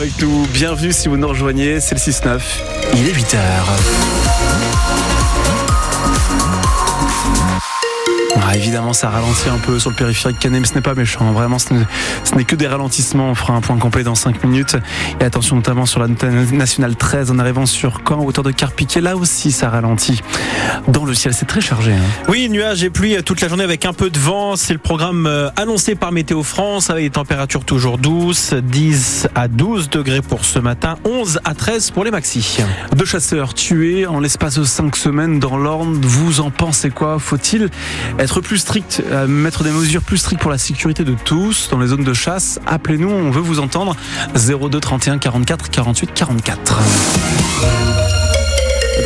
Avec nous, bienvenue si vous nous rejoignez, c'est le 6-9, il est 8h. Ah, évidemment, ça ralentit un peu sur le périphérique canet, mais ce n'est pas méchant. Vraiment, ce n'est que des ralentissements. On fera un point complet dans 5 minutes. Et attention notamment sur la nationale 13 en arrivant sur Caen, hauteur de Carpiquet. Là aussi, ça ralentit. Dans le ciel, c'est très chargé. Hein. Oui, nuages et pluie toute la journée avec un peu de vent. C'est le programme euh, annoncé par Météo France avec des températures toujours douces. 10 à 12 degrés pour ce matin, 11 à 13 pour les maxi. Deux chasseurs tués en l'espace de 5 semaines dans l'Orne. Vous en pensez quoi? Faut-il être plus strict, euh, mettre des mesures plus strictes pour la sécurité de tous dans les zones de chasse, appelez-nous, on veut vous entendre. 02 31 44 48 44.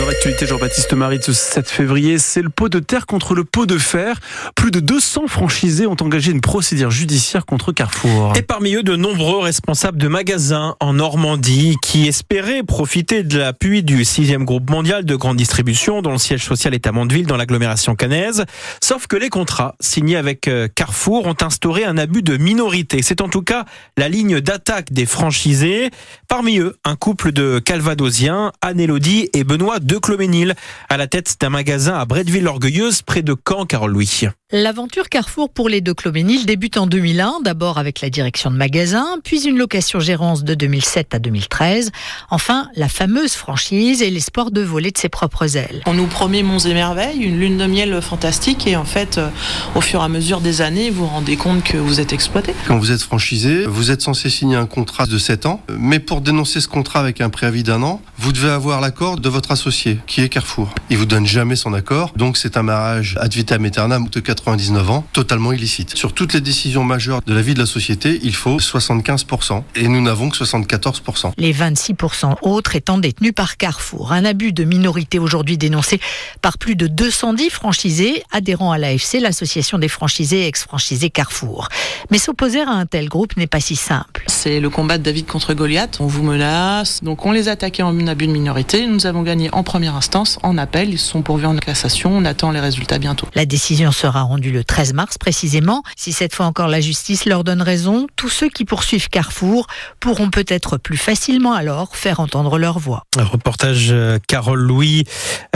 Dans l'actualité, Jean-Baptiste Marie de ce 7 février, c'est le pot de terre contre le pot de fer. Plus de 200 franchisés ont engagé une procédure judiciaire contre Carrefour. Et parmi eux, de nombreux responsables de magasins en Normandie qui espéraient profiter de l'appui du 6e groupe mondial de grande distribution dont le siège social est à Mondeville dans l'agglomération cannaise. Sauf que les contrats signés avec euh, Carrefour ont instauré un abus de minorité. C'est en tout cas la ligne d'attaque des franchisés. Parmi eux, un couple de Calvadosiens, Anne-Élodie et Benoît Cloménil, à la tête d'un magasin à Bretteville-Orgueilleuse, près de Caen, Carole Louis. L'aventure Carrefour pour les deux Cloménil débute en 2001, d'abord avec la direction de magasin, puis une location-gérance de 2007 à 2013. Enfin, la fameuse franchise et l'espoir de voler de ses propres ailes. On nous promet monts et merveilles, une lune de miel fantastique, et en fait, euh, au fur et à mesure des années, vous vous rendez compte que vous êtes exploité. Quand vous êtes franchisé, vous êtes censé signer un contrat de 7 ans, mais pour dénoncer ce contrat avec un préavis d'un an, vous devez avoir l'accord de votre associé, qui est Carrefour. Il vous donne jamais son accord, donc c'est un mariage ad vitam aeternam de 4 99 ans, totalement illicite. Sur toutes les décisions majeures de la vie de la société, il faut 75%. Et nous n'avons que 74%. Les 26% autres étant détenus par Carrefour. Un abus de minorité aujourd'hui dénoncé par plus de 210 franchisés adhérents à l'AFC, l'association des franchisés et ex-franchisés Carrefour. Mais s'opposer à un tel groupe n'est pas si simple. C'est le combat de David contre Goliath. On vous menace. Donc on les attaquait en abus de minorité. Nous avons gagné en première instance, en appel. Ils sont pourvus en cassation. On attend les résultats bientôt. La décision sera rendue le 13 mars précisément. Si cette fois encore la justice leur donne raison, tous ceux qui poursuivent Carrefour pourront peut-être plus facilement alors faire entendre leur voix. reportage euh, Carole Louis,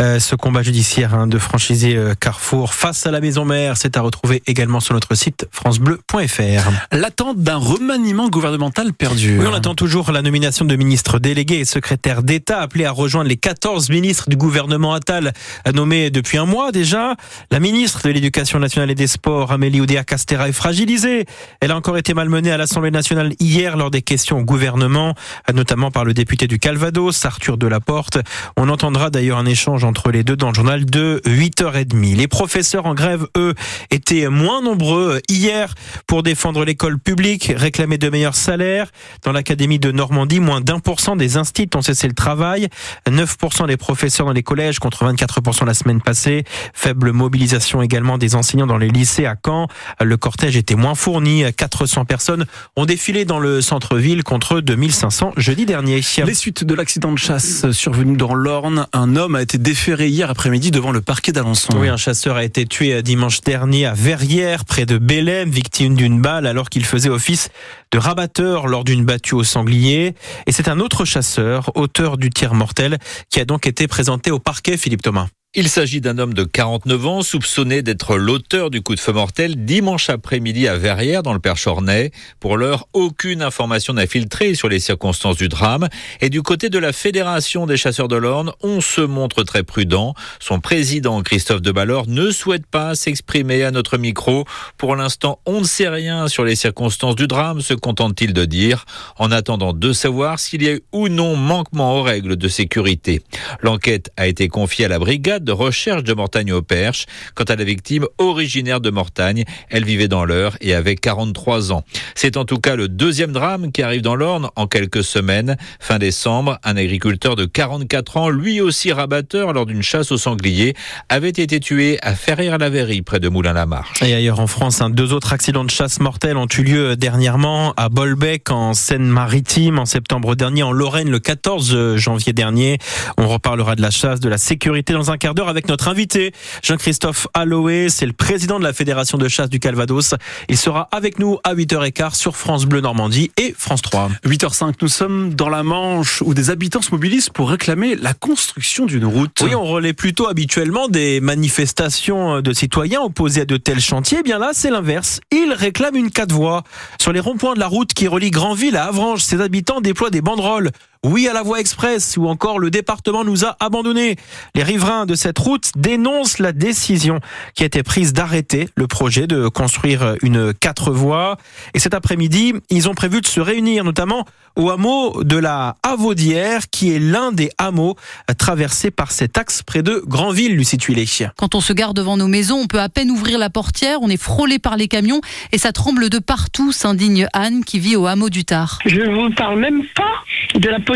euh, ce combat judiciaire hein, de franchisé euh, Carrefour face à la maison mère, c'est à retrouver également sur notre site francebleu.fr. L'attente d'un remaniement gouvernemental perdu. Oui, on attend toujours la nomination de ministres délégués et secrétaires d'État appelés à rejoindre les 14 ministres du gouvernement Attal nommés depuis un mois déjà. La ministre de l'Éducation nationale et des Sports, Amélie Oudéa-Castera, est fragilisée. Elle a encore été malmenée à l'Assemblée nationale hier lors des questions au gouvernement, notamment par le député du Calvados, Arthur Delaporte. On entendra d'ailleurs un échange entre les deux dans le journal de 8h30. Les professeurs en grève, eux, étaient moins nombreux hier pour défendre l'école publique, réclamer de meilleurs salaires. Dans l'Académie de Normandie, moins d'un pour cent des instituts ont cessé le travail. 9% des dans les collèges contre 24% la semaine passée. Faible mobilisation également des enseignants dans les lycées à Caen. Le cortège était moins fourni. 400 personnes ont défilé dans le centre-ville contre 2500 jeudi dernier. Les suites de l'accident de chasse survenu dans l'Orne, un homme a été déféré hier après-midi devant le parquet d'Alençon. Oui, un chasseur a été tué dimanche dernier à Verrières, près de Bélem, victime d'une balle alors qu'il faisait office de rabatteur lors d'une battue au sanglier. Et c'est un autre chasseur, auteur du tir mortel, qui a donc été présenté au parquet, Philippe Thomas. Il s'agit d'un homme de 49 ans soupçonné d'être l'auteur du coup de feu mortel dimanche après-midi à Verrières dans le Perchornay. Pour l'heure, aucune information n'a filtré sur les circonstances du drame. Et du côté de la Fédération des chasseurs de l'Orne, on se montre très prudent. Son président Christophe Deballor ne souhaite pas s'exprimer à notre micro. Pour l'instant, on ne sait rien sur les circonstances du drame, se contente-t-il de dire, en attendant de savoir s'il y a eu ou non manquement aux règles de sécurité. L'enquête a été confiée à la brigade de recherche de Mortagne au Perche. Quant à la victime, originaire de Mortagne, elle vivait dans l'Eure et avait 43 ans. C'est en tout cas le deuxième drame qui arrive dans l'Orne en quelques semaines. Fin décembre, un agriculteur de 44 ans, lui aussi rabatteur lors d'une chasse au sanglier, avait été tué à Ferrières-la-Verrie, près de Moulins-la-Marche. Et ailleurs en France, deux autres accidents de chasse mortels ont eu lieu dernièrement à Bolbec, en Seine-Maritime, en septembre dernier, en Lorraine, le 14 janvier dernier. On reparlera de la chasse, de la sécurité dans un quart d'heure avec notre invité, Jean-Christophe Alloé. C'est le président de la Fédération de chasse du Calvados. Il sera avec nous à 8h15 sur France Bleu Normandie et France 3. 8h05, nous sommes dans la Manche où des habitants se mobilisent pour réclamer la construction d'une route. Oui, on relaie plutôt habituellement des manifestations de citoyens opposés à de tels chantiers. Eh bien là, c'est l'inverse. Ils réclament une quatre voies. Sur les ronds-points de la route qui relie Grandville à Avranches, ces habitants déploient des banderoles oui à la voie express ou encore le département nous a abandonnés. Les riverains de cette route dénoncent la décision qui a été prise d'arrêter le projet de construire une quatre voies. Et cet après-midi, ils ont prévu de se réunir notamment au hameau de la Avaudière qui est l'un des hameaux traversés par cet axe près de Grandville, Lucie Tuilé. Quand on se garde devant nos maisons, on peut à peine ouvrir la portière, on est frôlé par les camions et ça tremble de partout, s'indigne Anne qui vit au hameau du Tard. Je ne vous parle même pas de la possibilité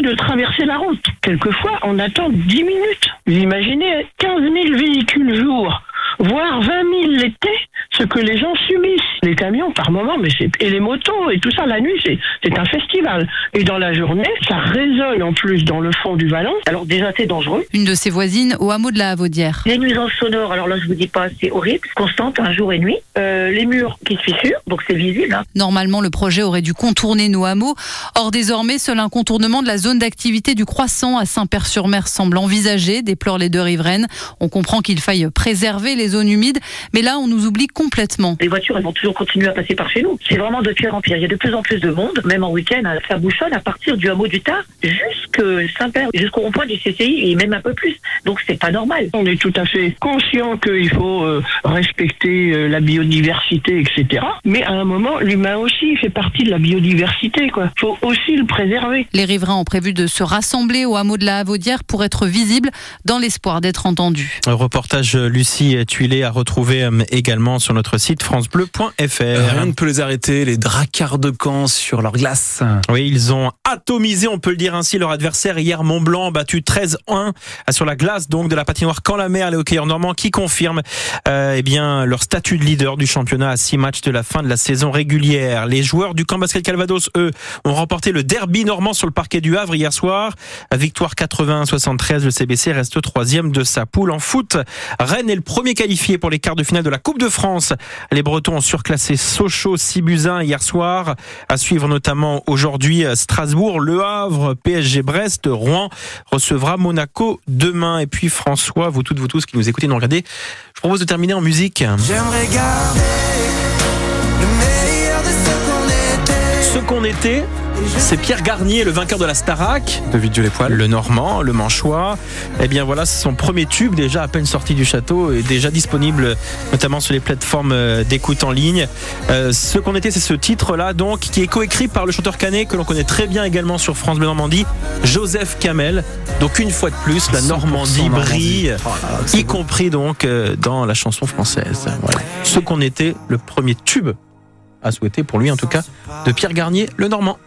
de traverser la route. Quelquefois, on attend 10 minutes. Vous imaginez 15 000 véhicules jour, voire 20 000 l'été, ce que les gens subissent. Les camions, par moment, mais c'est et les motos et tout ça, la nuit, c'est c'est un festival. Et dans la journée, ça résonne en plus dans le fond du vallon. Alors déjà, c'est dangereux. Une de ses voisines au hameau de la Havaudière. Les nuisances sonores, alors là, je vous dis pas, c'est horrible, constante, un jour et nuit. Euh, les murs qui se fissurent, donc c'est visible. Hein. Normalement, le projet aurait dû contourner nos hameaux. Or, désormais, seul un contournement de la zone d'activité du croissant à Saint-Père-sur-Mer semble envisagé, déplorent les deux riveraines. On comprend qu'il faille préserver les zones humides, mais là, on nous oublie complètement. Les voitures, elles vont toujours continuer à passer par chez nous. C'est vraiment de pire en pire. Il y a de plus en plus de monde, même en week-end, ça bouchonne à partir du hameau du Tard jusque Saint-Père, jusqu'au rond-point du CCI et même un peu plus. Donc c'est pas normal. On est tout à fait conscient qu'il faut euh, respecter euh, la biodiversité, etc. Mais à un moment, l'humain aussi fait partie de la biodiversité. Il faut aussi le préserver. Les riverains ont prévu de se rassembler au hameau de la Havaudière pour être visibles dans l'espoir d'être entendus. Un reportage Lucie Tuilé à retrouver euh, également sur notre site francebleu.fr. Rien ne peut les arrêter, les dracards de Caen sur leur glace. Oui, ils ont atomisé, on peut le dire ainsi, leur adversaire hier Mont-Blanc, battu 13-1 sur la glace donc de la patinoire Quand la mer, les hockeyeurs normands qui confirment euh, eh bien, leur statut de leader du championnat à six matchs de la fin de la saison régulière. Les joueurs du camp basket Calvados, eux, ont remporté le derby normand sur le parquet du Havre hier soir. Victoire 81-73, le CBC reste troisième de sa poule en foot. Rennes est le premier qualifié pour les quarts de finale de la Coupe de France. Les Bretons ont surclassé Sochaux, Sibuzin hier soir. À suivre notamment aujourd'hui Strasbourg, Le Havre, PSG Brest, Rouen recevra Monaco demain. Et puis François, vous toutes, vous tous qui nous écoutez, nous regardez, je propose de terminer en musique. J'aimerais garder le meilleur de ce qu'on était. Ce qu'on était, c'est Pierre Garnier, le vainqueur de la Starac, De Dieu les poils. le Normand, le Manchois. Eh bien voilà, c'est son premier tube, déjà à peine sorti du château et déjà disponible notamment sur les plateformes euh, d'écoute en ligne. Euh, ce qu'on était, c'est ce titre-là, donc, qui est coécrit par le chanteur canet que l'on connaît très bien également sur France Bleu Normandie, Joseph Kamel. Donc une fois de plus, la 100% Normandie brille, Oh là y beau. compris donc euh, dans la chanson française. Voilà. Ce qu'on était, le premier tube à souhaiter pour lui en tout cas, de Pierre Garnier, le Normand.